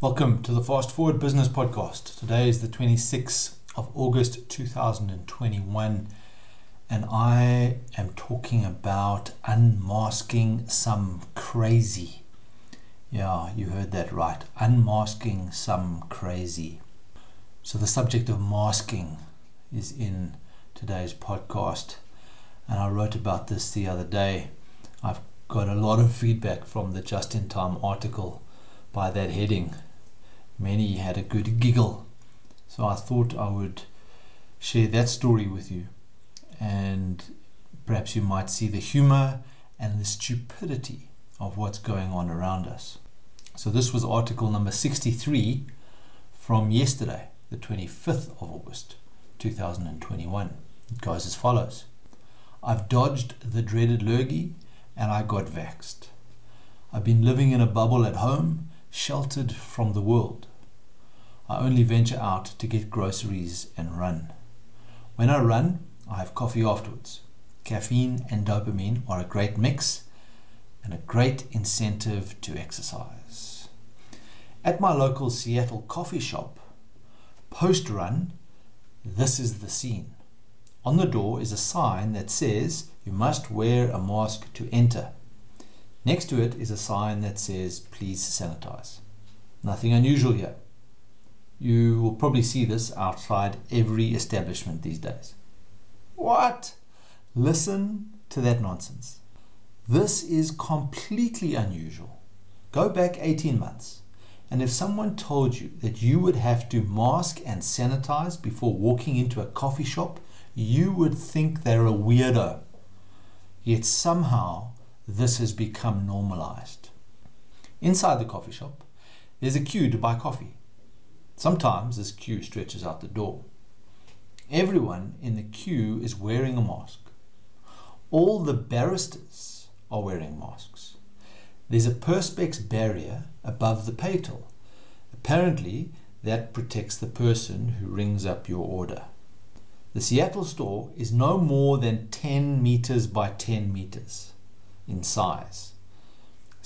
Welcome to the Fast Forward Business Podcast. Today is the 26th of August 2021, and I am talking about unmasking some crazy. Yeah, you heard that right. Unmasking some crazy. So, the subject of masking is in today's podcast, and I wrote about this the other day. I've got a lot of feedback from the just in time article by that heading Many had a good giggle. So I thought I would share that story with you. And perhaps you might see the humor and the stupidity of what's going on around us. So this was article number 63 from yesterday, the 25th of August 2021. It goes as follows I've dodged the dreaded lurgy and I got vexed. I've been living in a bubble at home, sheltered from the world. I only venture out to get groceries and run. When I run, I have coffee afterwards. Caffeine and dopamine are a great mix and a great incentive to exercise. At my local Seattle coffee shop, post run, this is the scene. On the door is a sign that says you must wear a mask to enter. Next to it is a sign that says please sanitize. Nothing unusual here. You will probably see this outside every establishment these days. What? Listen to that nonsense. This is completely unusual. Go back 18 months, and if someone told you that you would have to mask and sanitize before walking into a coffee shop, you would think they're a weirdo. Yet somehow this has become normalized. Inside the coffee shop, there's a queue to buy coffee. Sometimes this queue stretches out the door. Everyone in the queue is wearing a mask. All the barristers are wearing masks. There's a perspex barrier above the pay till. Apparently, that protects the person who rings up your order. The Seattle store is no more than 10 meters by 10 meters in size.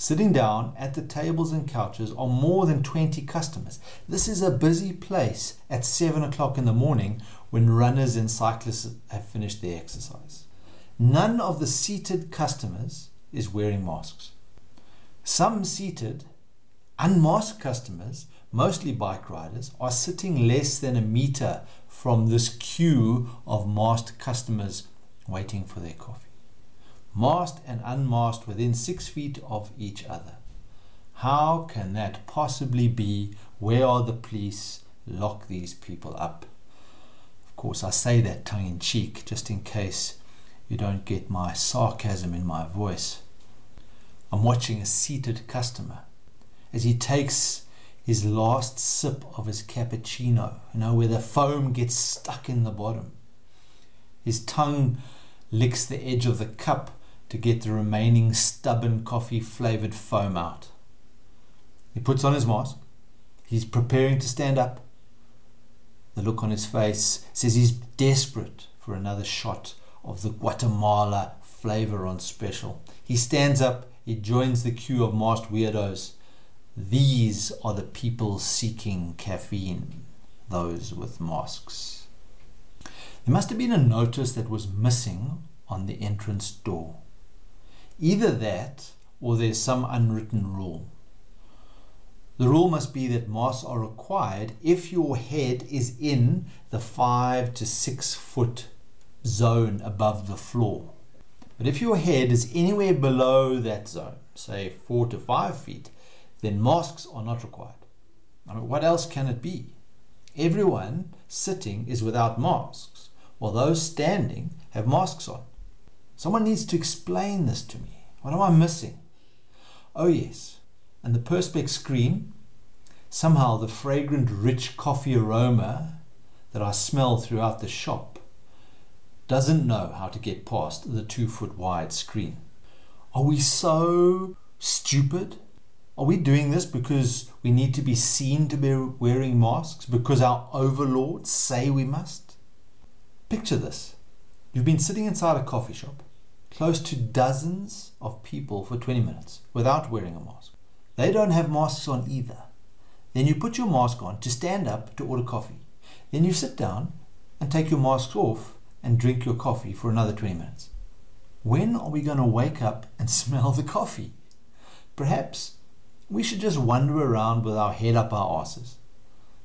Sitting down at the tables and couches are more than 20 customers. This is a busy place at 7 o'clock in the morning when runners and cyclists have finished their exercise. None of the seated customers is wearing masks. Some seated, unmasked customers, mostly bike riders, are sitting less than a meter from this queue of masked customers waiting for their coffee masked and unmasked within six feet of each other. How can that possibly be? Where are the police? Lock these people up. Of course, I say that tongue in cheek just in case you don't get my sarcasm in my voice. I'm watching a seated customer as he takes his last sip of his cappuccino, you know, where the foam gets stuck in the bottom. His tongue licks the edge of the cup to get the remaining stubborn coffee flavored foam out. He puts on his mask. He's preparing to stand up. The look on his face says he's desperate for another shot of the Guatemala flavor on special. He stands up, he joins the queue of masked weirdos. These are the people seeking caffeine, those with masks. There must have been a notice that was missing on the entrance door. Either that or there's some unwritten rule. The rule must be that masks are required if your head is in the five to six foot zone above the floor. But if your head is anywhere below that zone, say four to five feet, then masks are not required. I mean, what else can it be? Everyone sitting is without masks, while those standing have masks on. Someone needs to explain this to me. What am I missing? Oh, yes. And the Perspex screen, somehow the fragrant, rich coffee aroma that I smell throughout the shop doesn't know how to get past the two foot wide screen. Are we so stupid? Are we doing this because we need to be seen to be wearing masks? Because our overlords say we must? Picture this. You've been sitting inside a coffee shop close to dozens of people for 20 minutes without wearing a mask. They don't have masks on either. Then you put your mask on to stand up to order coffee. Then you sit down and take your mask off and drink your coffee for another 20 minutes. When are we going to wake up and smell the coffee? Perhaps we should just wander around with our head up our asses.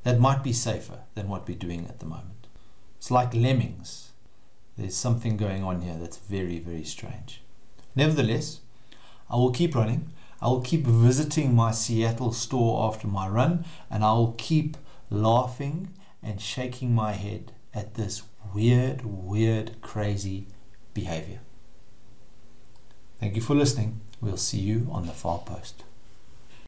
That might be safer than what we're doing at the moment. It's like lemmings. There's something going on here that's very, very strange. Nevertheless, I will keep running. I will keep visiting my Seattle store after my run, and I will keep laughing and shaking my head at this weird, weird, crazy behavior. Thank you for listening. We'll see you on the far post.